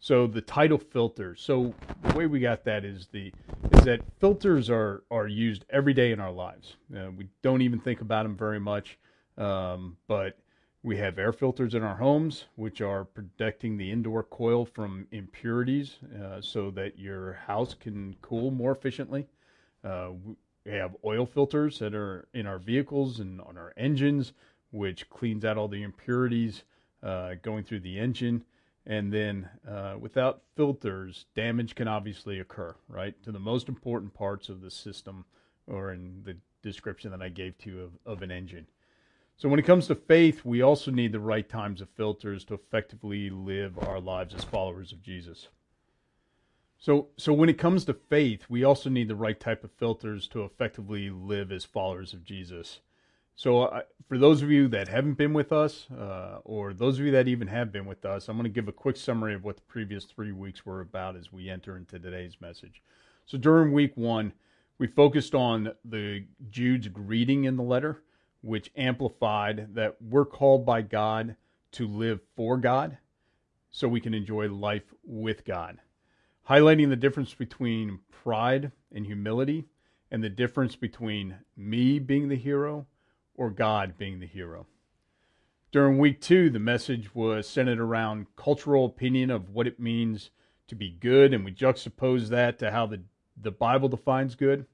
So the title filters. So the way we got that is the is that filters are are used every day in our lives. Uh, we don't even think about them very much, um, but we have air filters in our homes, which are protecting the indoor coil from impurities, uh, so that your house can cool more efficiently. Uh, we have oil filters that are in our vehicles and on our engines, which cleans out all the impurities uh, going through the engine. And then uh, without filters, damage can obviously occur, right, to the most important parts of the system or in the description that I gave to you of, of an engine. So when it comes to faith, we also need the right times of filters to effectively live our lives as followers of Jesus. So, so when it comes to faith, we also need the right type of filters to effectively live as followers of Jesus. So, uh, for those of you that haven't been with us, uh, or those of you that even have been with us, I'm going to give a quick summary of what the previous three weeks were about as we enter into today's message. So, during week one, we focused on the Jude's greeting in the letter, which amplified that we're called by God to live for God so we can enjoy life with God, highlighting the difference between pride and humility and the difference between me being the hero or God being the hero. During week two, the message was centered around cultural opinion of what it means to be good, and we juxtaposed that to how the, the Bible defines good,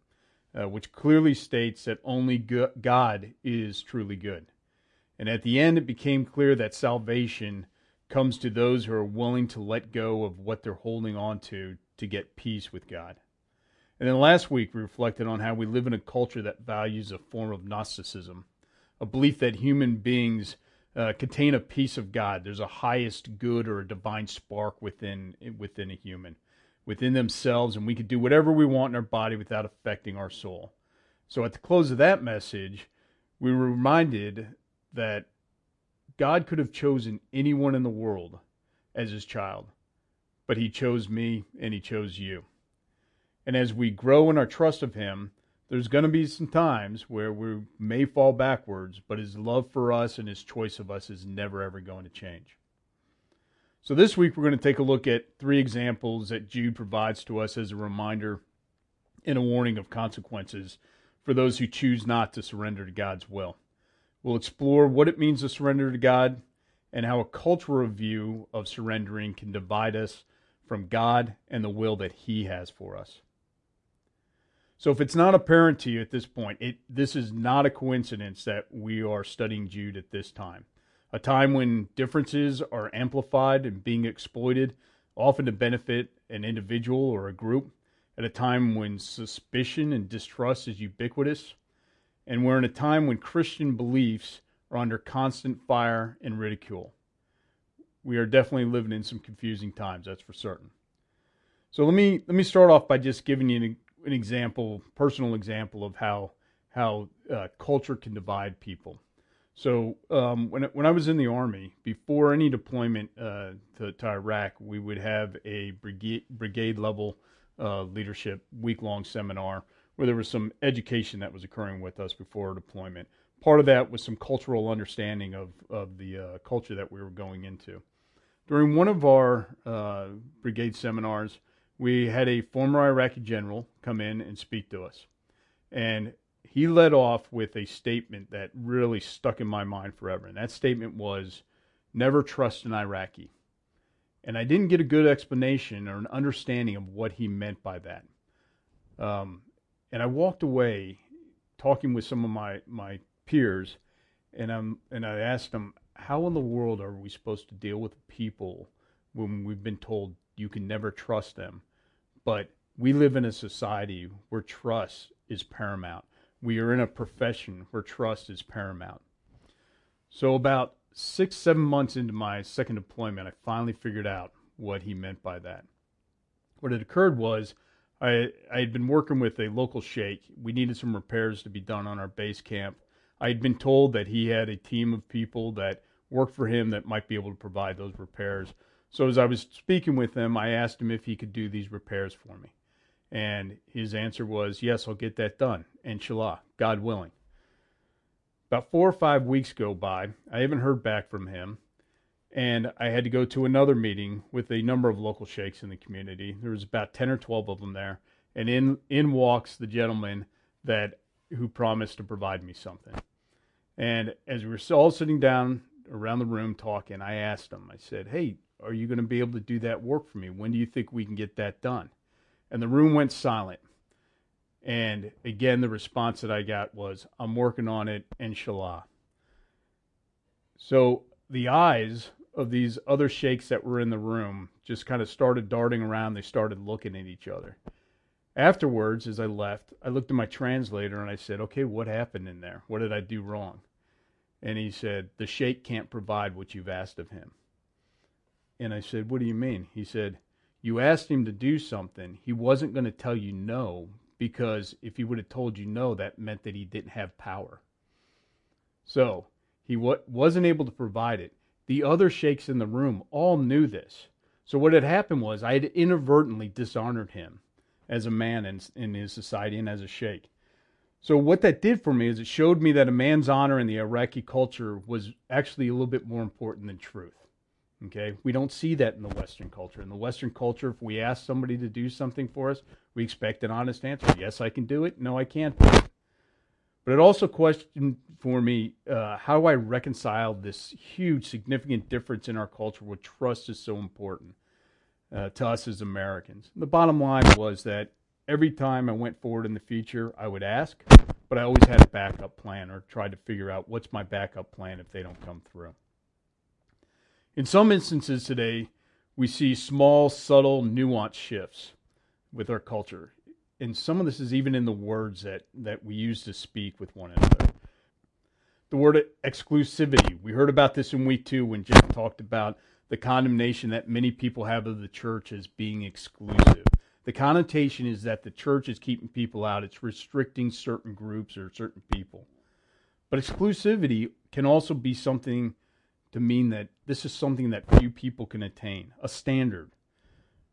uh, which clearly states that only God is truly good. And at the end, it became clear that salvation comes to those who are willing to let go of what they're holding on to to get peace with God. And then last week, we reflected on how we live in a culture that values a form of Gnosticism a belief that human beings uh, contain a piece of God. There's a highest good or a divine spark within within a human, within themselves, and we can do whatever we want in our body without affecting our soul. So at the close of that message, we were reminded that God could have chosen anyone in the world as his child, but he chose me and he chose you. And as we grow in our trust of him, there's going to be some times where we may fall backwards, but his love for us and his choice of us is never ever going to change. So this week we're going to take a look at three examples that Jude provides to us as a reminder and a warning of consequences for those who choose not to surrender to God's will. We'll explore what it means to surrender to God and how a cultural view of surrendering can divide us from God and the will that he has for us. So if it's not apparent to you at this point, it this is not a coincidence that we are studying Jude at this time. A time when differences are amplified and being exploited, often to benefit an individual or a group, at a time when suspicion and distrust is ubiquitous, and we're in a time when Christian beliefs are under constant fire and ridicule. We are definitely living in some confusing times, that's for certain. So let me let me start off by just giving you an, an example, personal example of how how uh, culture can divide people. So um, when when I was in the army, before any deployment uh, to, to, Iraq, we would have a brigade brigade level uh, leadership week long seminar where there was some education that was occurring with us before deployment. Part of that was some cultural understanding of of the uh, culture that we were going into. During one of our uh, brigade seminars, we had a former Iraqi general come in and speak to us. And he led off with a statement that really stuck in my mind forever. And that statement was never trust an Iraqi. And I didn't get a good explanation or an understanding of what he meant by that. Um, and I walked away talking with some of my, my peers, and, I'm, and I asked them, how in the world are we supposed to deal with people when we've been told you can never trust them. But we live in a society where trust is paramount. We are in a profession where trust is paramount. So, about six, seven months into my second deployment, I finally figured out what he meant by that. What had occurred was I, I had been working with a local sheikh. We needed some repairs to be done on our base camp. I had been told that he had a team of people that worked for him that might be able to provide those repairs. So as I was speaking with him, I asked him if he could do these repairs for me. And his answer was, Yes, I'll get that done. Inshallah, God willing. About four or five weeks go by. I haven't heard back from him. and I had to go to another meeting with a number of local sheikhs in the community. There was about 10 or 12 of them there, and in in walks the gentleman that who promised to provide me something. And as we were all sitting down around the room talking, I asked him, I said, Hey, are you going to be able to do that work for me? When do you think we can get that done? And the room went silent. And again, the response that I got was, I'm working on it, inshallah. So the eyes of these other sheikhs that were in the room just kind of started darting around. They started looking at each other. Afterwards, as I left, I looked at my translator and I said, Okay, what happened in there? What did I do wrong? And he said, The sheikh can't provide what you've asked of him. And I said, What do you mean? He said, You asked him to do something. He wasn't going to tell you no because if he would have told you no, that meant that he didn't have power. So he w- wasn't able to provide it. The other sheikhs in the room all knew this. So what had happened was I had inadvertently dishonored him as a man in, in his society and as a sheikh. So what that did for me is it showed me that a man's honor in the Iraqi culture was actually a little bit more important than truth. Okay, we don't see that in the Western culture. In the Western culture, if we ask somebody to do something for us, we expect an honest answer. Yes, I can do it. No, I can't. But it also questioned for me uh, how I reconciled this huge, significant difference in our culture where trust is so important uh, to us as Americans. The bottom line was that every time I went forward in the future, I would ask, but I always had a backup plan or tried to figure out what's my backup plan if they don't come through. In some instances today, we see small, subtle, nuanced shifts with our culture. And some of this is even in the words that, that we use to speak with one another. The word exclusivity. We heard about this in week two when Jeff talked about the condemnation that many people have of the church as being exclusive. The connotation is that the church is keeping people out, it's restricting certain groups or certain people. But exclusivity can also be something to mean that this is something that few people can attain, a standard.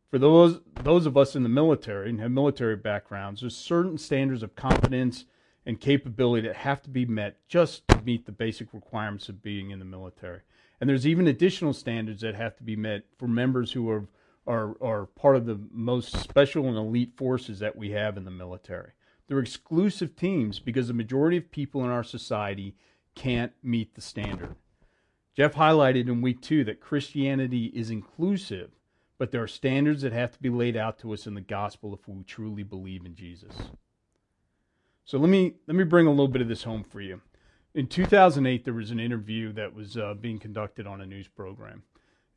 For those those of us in the military and have military backgrounds, there's certain standards of competence and capability that have to be met just to meet the basic requirements of being in the military. And there's even additional standards that have to be met for members who are, are, are part of the most special and elite forces that we have in the military. They're exclusive teams because the majority of people in our society can't meet the standard. Jeff highlighted in week two that Christianity is inclusive, but there are standards that have to be laid out to us in the gospel if we truly believe in Jesus. So let me let me bring a little bit of this home for you in 2008, there was an interview that was uh, being conducted on a news program,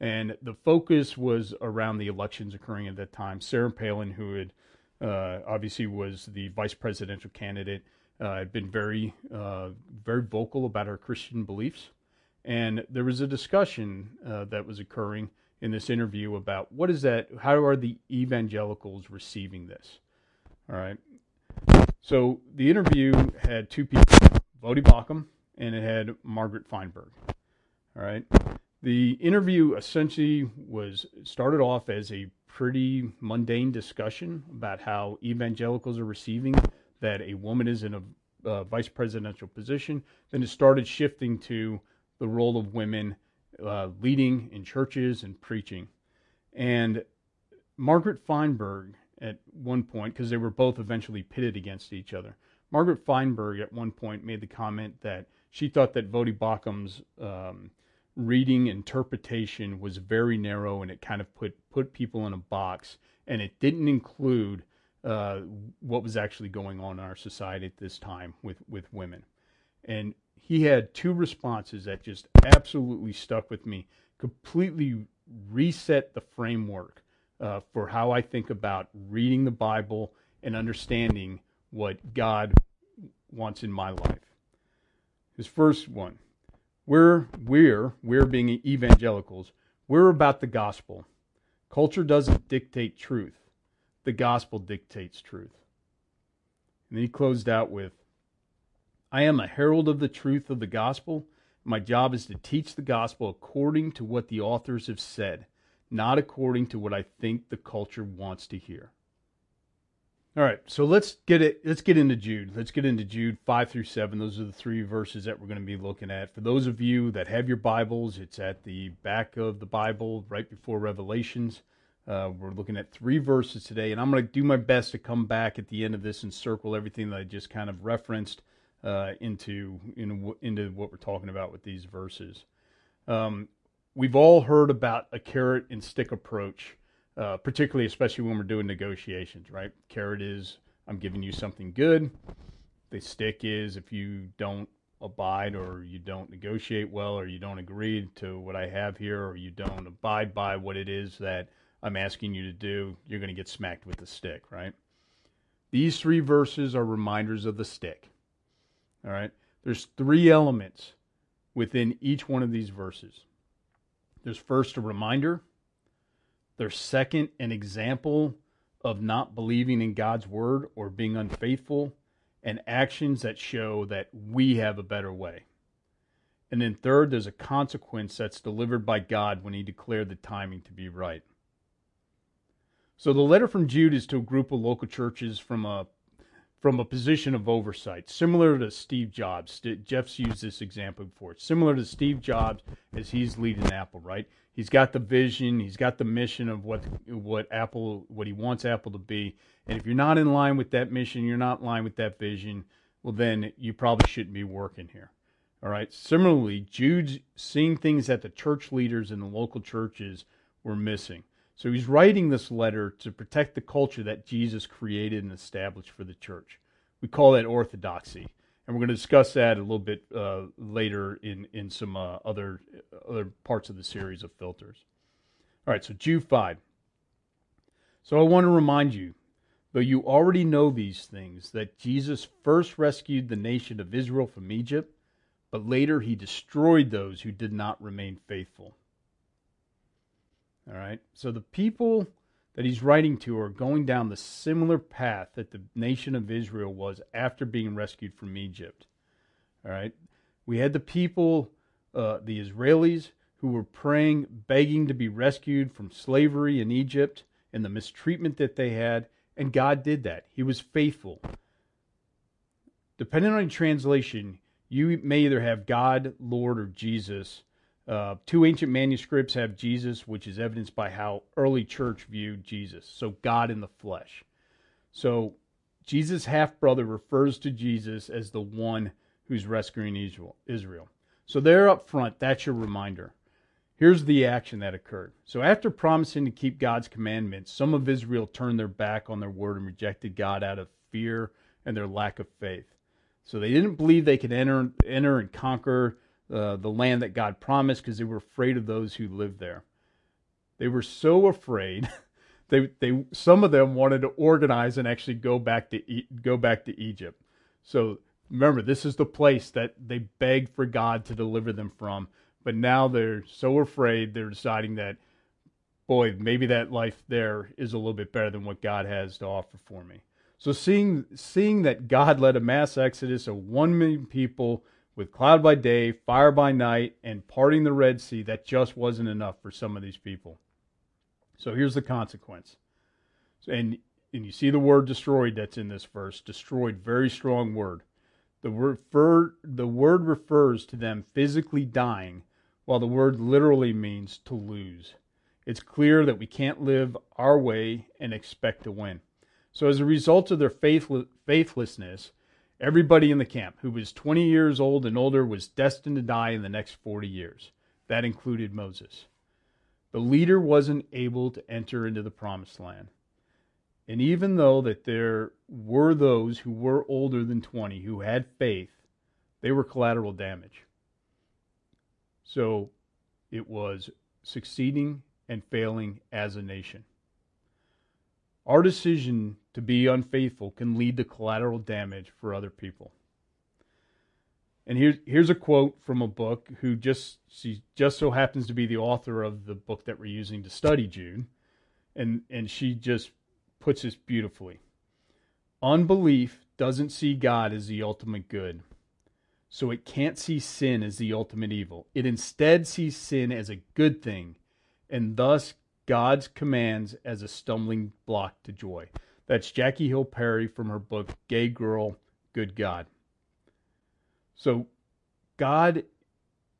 and the focus was around the elections occurring at that time. Sarah Palin, who had uh, obviously was the vice presidential candidate, uh, had been very, uh, very vocal about her Christian beliefs, and there was a discussion uh, that was occurring in this interview about what is that? How are the evangelicals receiving this? All right. So the interview had two people Voddie Baucham, and it had Margaret Feinberg. All right. The interview essentially was started off as a pretty mundane discussion about how evangelicals are receiving that a woman is in a uh, vice presidential position. Then it started shifting to the role of women uh, leading in churches and preaching. And Margaret Feinberg, at one point, because they were both eventually pitted against each other, Margaret Feinberg at one point made the comment that she thought that Voddie Baucham's um, reading interpretation was very narrow and it kind of put put people in a box and it didn't include uh, what was actually going on in our society at this time with with women. And he had two responses that just absolutely stuck with me. Completely reset the framework uh, for how I think about reading the Bible and understanding what God wants in my life. His first one, we're we're we're being evangelicals. We're about the gospel. Culture doesn't dictate truth. The gospel dictates truth. And then he closed out with I am a herald of the truth of the gospel. My job is to teach the gospel according to what the authors have said, not according to what I think the culture wants to hear. All right, so let's get it. Let's get into Jude. Let's get into Jude five through seven. Those are the three verses that we're going to be looking at. For those of you that have your Bibles, it's at the back of the Bible, right before Revelations. Uh, we're looking at three verses today, and I'm going to do my best to come back at the end of this and circle everything that I just kind of referenced uh, into in, into what we're talking about with these verses. Um, we've all heard about a carrot and stick approach uh, particularly especially when we're doing negotiations, right? Carrot is I'm giving you something good. The stick is if you don't abide or you don't negotiate well or you don't agree to what I have here or you don't abide by what it is that I'm asking you to do, you're going to get smacked with the stick, right? These three verses are reminders of the stick. All right? There's three elements within each one of these verses. There's first a reminder, they're second, an example of not believing in God's word or being unfaithful, and actions that show that we have a better way. And then third, there's a consequence that's delivered by God when he declared the timing to be right. So the letter from Jude is to a group of local churches from a from a position of oversight, similar to Steve Jobs. Jeff's used this example before. Similar to Steve Jobs as he's leading Apple, right? He's got the vision, he's got the mission of what what Apple what he wants Apple to be. And if you're not in line with that mission, you're not in line with that vision, well then you probably shouldn't be working here. All right. Similarly, Jude's seeing things that the church leaders in the local churches were missing. So he's writing this letter to protect the culture that Jesus created and established for the church. We call that orthodoxy, and we're going to discuss that a little bit uh, later in in some uh, other other parts of the series of filters. All right, so Jude five. So I want to remind you, though you already know these things, that Jesus first rescued the nation of Israel from Egypt, but later he destroyed those who did not remain faithful. All right. So the people that he's writing to are going down the similar path that the nation of Israel was after being rescued from Egypt. All right. We had the people, uh, the Israelis, who were praying, begging to be rescued from slavery in Egypt and the mistreatment that they had. And God did that. He was faithful. Depending on your translation, you may either have God, Lord, or Jesus uh, two ancient manuscripts have Jesus, which is evidenced by how early church viewed Jesus. So God in the flesh. So Jesus' half brother refers to Jesus as the one who's rescuing Israel. So there up front, that's your reminder. Here's the action that occurred. So after promising to keep God's commandments, some of Israel turned their back on their word and rejected God out of fear and their lack of faith. So they didn't believe they could enter enter and conquer uh, the land that God promised because they were afraid of those who lived there. They were so afraid. they they some of them wanted to organize and actually go back to go back to Egypt. So remember, this is the place that they begged for God to deliver them from. But now they're so afraid they're deciding that, boy, maybe that life there is a little bit better than what God has to offer for me. So seeing seeing that God led a mass exodus of one million people with cloud by day, fire by night, and parting the Red Sea, that just wasn't enough for some of these people. So here's the consequence. And and you see the word destroyed that's in this verse. Destroyed, very strong word. The word, refer, the word refers to them physically dying, while the word literally means to lose. It's clear that we can't live our way and expect to win. So, as a result of their faithlessness, Everybody in the camp who was 20 years old and older was destined to die in the next 40 years. That included Moses. The leader wasn't able to enter into the promised land. And even though that there were those who were older than 20 who had faith, they were collateral damage. So it was succeeding and failing as a nation. Our decision to be unfaithful can lead to collateral damage for other people. And here's here's a quote from a book who just she just so happens to be the author of the book that we're using to study Jude, and and she just puts this beautifully. Unbelief doesn't see God as the ultimate good, so it can't see sin as the ultimate evil. It instead sees sin as a good thing, and thus God's commands as a stumbling block to joy. That's Jackie Hill Perry from her book, Gay Girl, Good God. So, God,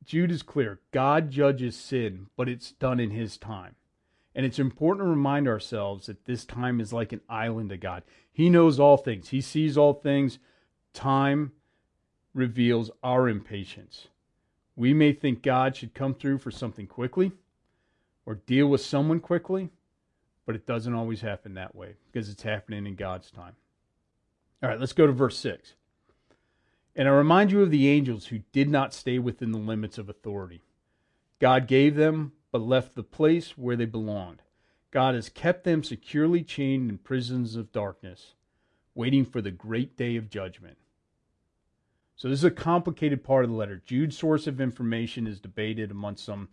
Jude is clear. God judges sin, but it's done in His time. And it's important to remind ourselves that this time is like an island to God. He knows all things, He sees all things. Time reveals our impatience. We may think God should come through for something quickly or deal with someone quickly, but it doesn't always happen that way because it's happening in God's time. All right, let's go to verse 6. And I remind you of the angels who did not stay within the limits of authority. God gave them, but left the place where they belonged. God has kept them securely chained in prisons of darkness, waiting for the great day of judgment. So, this is a complicated part of the letter. Jude's source of information is debated among some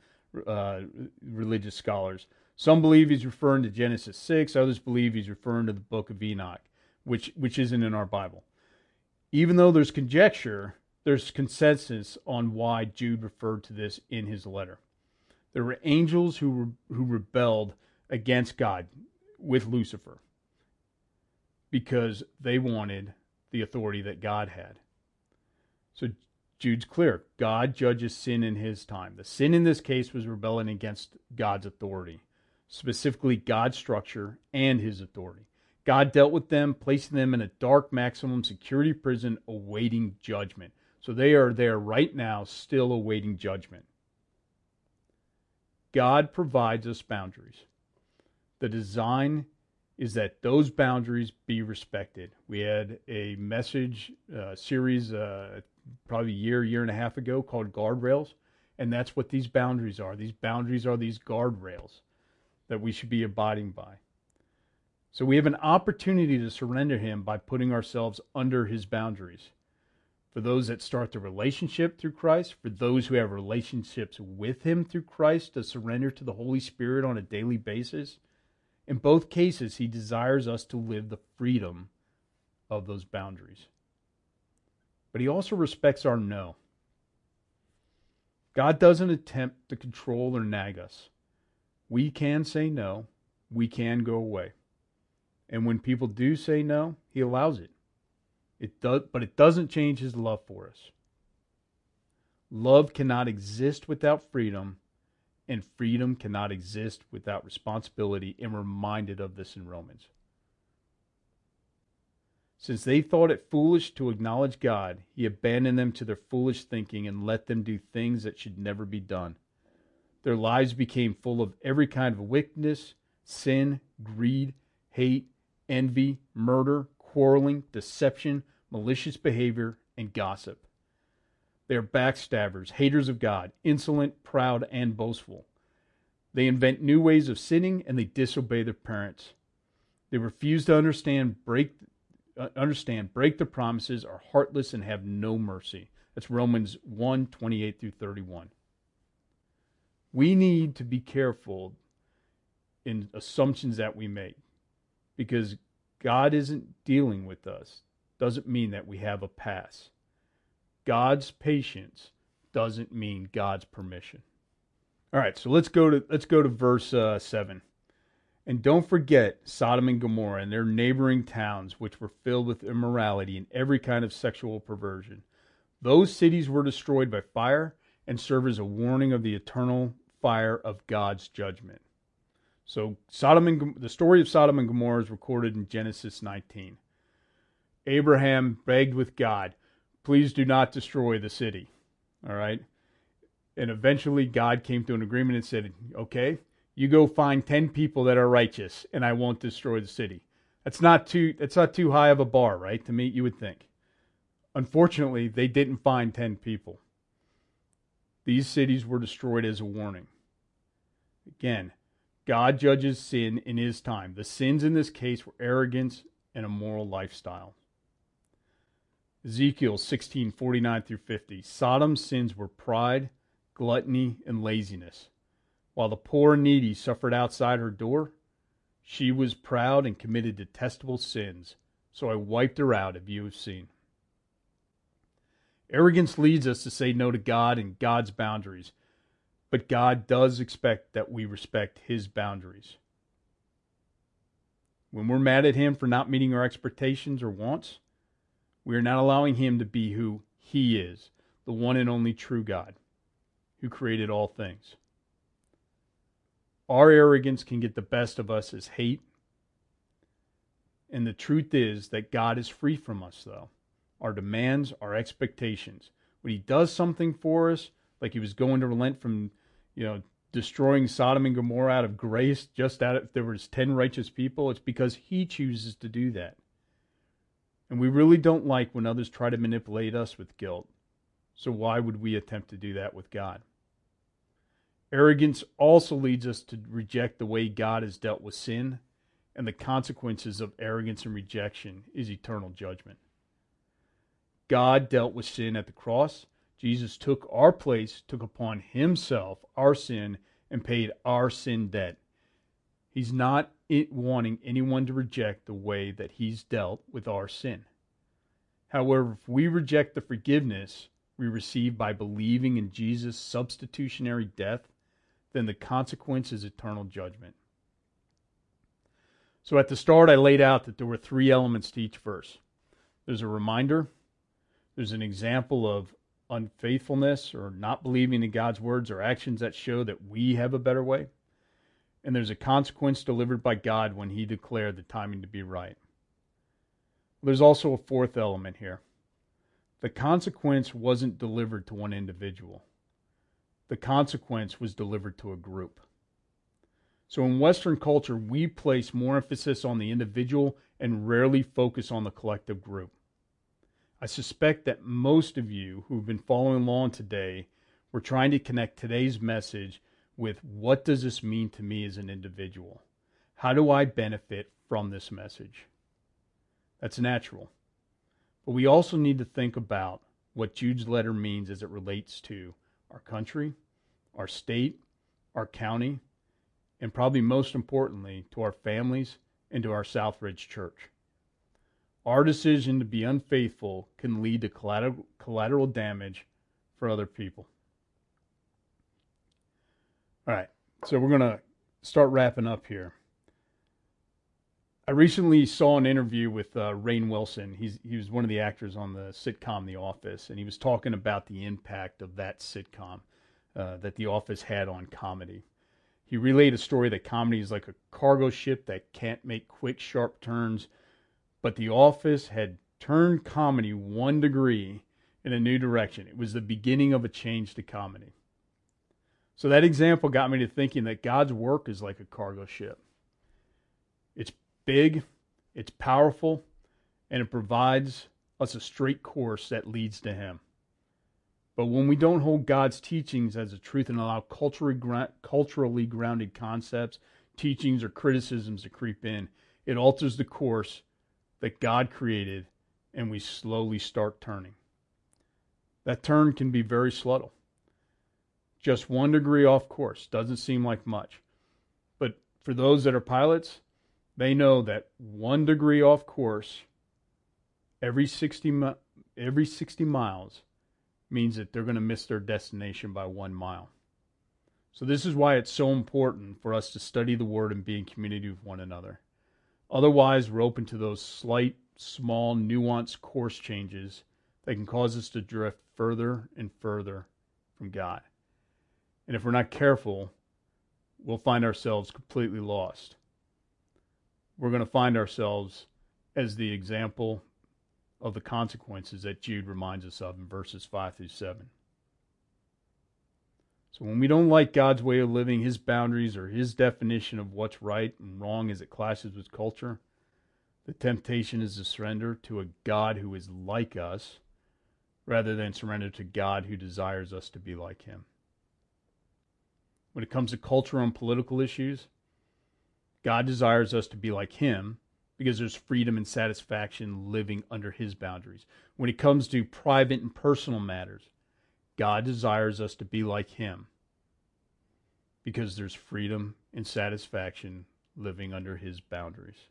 uh, religious scholars. Some believe he's referring to Genesis 6, others believe he's referring to the book of Enoch, which, which isn't in our Bible. Even though there's conjecture, there's consensus on why Jude referred to this in his letter. There were angels who, re- who rebelled against God with Lucifer because they wanted the authority that God had. So Jude's clear. God judges sin in his time. The sin in this case was rebelling against God's authority, specifically God's structure and his authority. God dealt with them, placing them in a dark maximum security prison awaiting judgment. So they are there right now, still awaiting judgment. God provides us boundaries. The design is that those boundaries be respected. We had a message uh, series uh, probably a year, year and a half ago called Guardrails, and that's what these boundaries are. These boundaries are these guardrails that we should be abiding by. So we have an opportunity to surrender Him by putting ourselves under His boundaries. For those that start the relationship through Christ, for those who have relationships with Him through Christ, to surrender to the Holy Spirit on a daily basis. In both cases, He desires us to live the freedom of those boundaries. But He also respects our no. God doesn't attempt to control or nag us. We can say no, we can go away. And when people do say no, he allows it. It does, but it doesn't change his love for us. Love cannot exist without freedom, and freedom cannot exist without responsibility. And we're reminded of this in Romans. Since they thought it foolish to acknowledge God, he abandoned them to their foolish thinking and let them do things that should never be done. Their lives became full of every kind of wickedness, sin, greed, hate, envy, murder, quarreling, deception, malicious behavior, and gossip. They are backstabbers, haters of God, insolent, proud, and boastful. They invent new ways of sinning and they disobey their parents. They refuse to understand, break, understand, break the promises, are heartless, and have no mercy. That's Romans 1 28 through 31. We need to be careful in assumptions that we make because God isn't dealing with us doesn't mean that we have a pass. God's patience doesn't mean God's permission. All right, so let's go to let's go to verse uh, seven, and don't forget Sodom and Gomorrah and their neighboring towns, which were filled with immorality and every kind of sexual perversion. Those cities were destroyed by fire and serve as a warning of the eternal fire of God's judgment. So Sodom and the story of Sodom and Gomorrah is recorded in Genesis 19. Abraham begged with God, "Please do not destroy the city." All right? And eventually God came to an agreement and said, "Okay, you go find 10 people that are righteous and I won't destroy the city." That's not too that's not too high of a bar, right? To me, you would think. Unfortunately, they didn't find 10 people. These cities were destroyed as a warning. Again, God judges sin in his time. The sins in this case were arrogance and a moral lifestyle. Ezekiel 16:49 through 50. Sodom's sins were pride, gluttony, and laziness. While the poor and needy suffered outside her door, she was proud and committed detestable sins, so I wiped her out, as you have seen. Arrogance leads us to say no to God and God's boundaries but God does expect that we respect his boundaries. when we're mad at Him for not meeting our expectations or wants, we are not allowing Him to be who He is, the one and only true God who created all things. Our arrogance can get the best of us as hate. And the truth is that God is free from us, though. Our demands, our expectations. When He does something for us, like He was going to relent from, you know, destroying Sodom and Gomorrah out of grace, just out of there was ten righteous people, it's because He chooses to do that. And we really don't like when others try to manipulate us with guilt. So why would we attempt to do that with God? Arrogance also leads us to reject the way God has dealt with sin, and the consequences of arrogance and rejection is eternal judgment. God dealt with sin at the cross. Jesus took our place, took upon himself our sin, and paid our sin debt. He's not wanting anyone to reject the way that he's dealt with our sin. However, if we reject the forgiveness we receive by believing in Jesus' substitutionary death, then the consequence is eternal judgment. So at the start, I laid out that there were three elements to each verse there's a reminder, there's an example of unfaithfulness or not believing in God's words or actions that show that we have a better way, and there's a consequence delivered by God when He declared the timing to be right. There's also a fourth element here. The consequence wasn't delivered to one individual the consequence was delivered to a group. So in Western culture, we place more emphasis on the individual and rarely focus on the collective group. I suspect that most of you who've been following along today were trying to connect today's message with what does this mean to me as an individual? How do I benefit from this message? That's natural. But we also need to think about what Jude's letter means as it relates to our country, our state, our county, and probably most importantly, to our families and to our Southridge Church. Our decision to be unfaithful can lead to collateral, damage for other people. All right, so we're going to start wrapping up here. I recently saw an interview with uh, Rainn Wilson. He's he was one of the actors on the sitcom The Office, and he was talking about the impact of that sitcom uh, that The Office had on comedy. He relayed a story that comedy is like a cargo ship that can't make quick, sharp turns, but The Office had turned comedy one degree in a new direction. It was the beginning of a change to comedy. So that example got me to thinking that God's work is like a cargo ship. It's big, it's powerful, and it provides us a straight course that leads to Him. But when we don't hold God's teachings as a truth and allow culturally, grounded concepts, teachings, or criticisms to creep in, it alters the course that God created and we slowly start turning. That turn can be very subtle. Just one degree off course doesn't seem like much. But for those that are pilots, they know that one degree off course every 60, every 60 miles means that they're going to miss their destination by one mile. So, this is why it's so important for us to study the Word and be in community with one another. Otherwise, we're open to those slight, small, nuanced course changes that can cause us to drift further and further from God. And if we're not careful, we'll find ourselves completely lost. We're going to find ourselves as the example of the consequences that Jude reminds us of in verses 5 through 7. So when we don't like God's way of living, his boundaries, or his definition of what's right and wrong as it clashes with culture, the temptation is to surrender to a God who is like us rather than surrender to God who desires us to be like him. When it comes to cultural and political issues, God desires us to be like him because there's freedom and satisfaction living under his boundaries. When it comes to private and personal matters, God desires us to be like him because there's freedom and satisfaction living under his boundaries.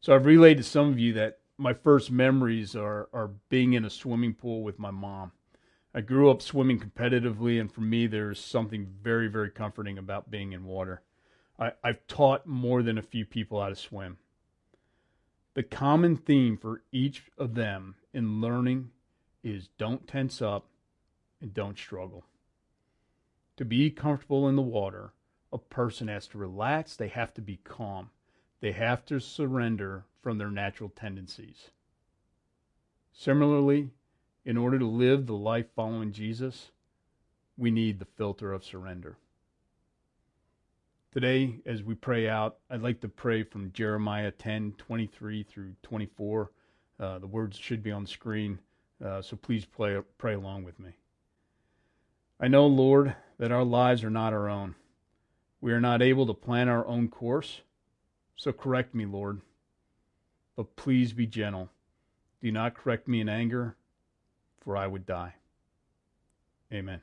So I've relayed to some of you that my first memories are, are being in a swimming pool with my mom. I grew up swimming competitively, and for me, there's something very, very comforting about being in water. I, I've taught more than a few people how to swim. The common theme for each of them in learning is don't tense up and don't struggle. To be comfortable in the water, a person has to relax, they have to be calm, they have to surrender from their natural tendencies. Similarly, in order to live the life following Jesus, we need the filter of surrender. Today, as we pray out, I'd like to pray from Jeremiah 10 23 through 24. Uh, the words should be on the screen, uh, so please play, pray along with me. I know, Lord, that our lives are not our own. We are not able to plan our own course, so correct me, Lord. But please be gentle. Do not correct me in anger, for I would die. Amen.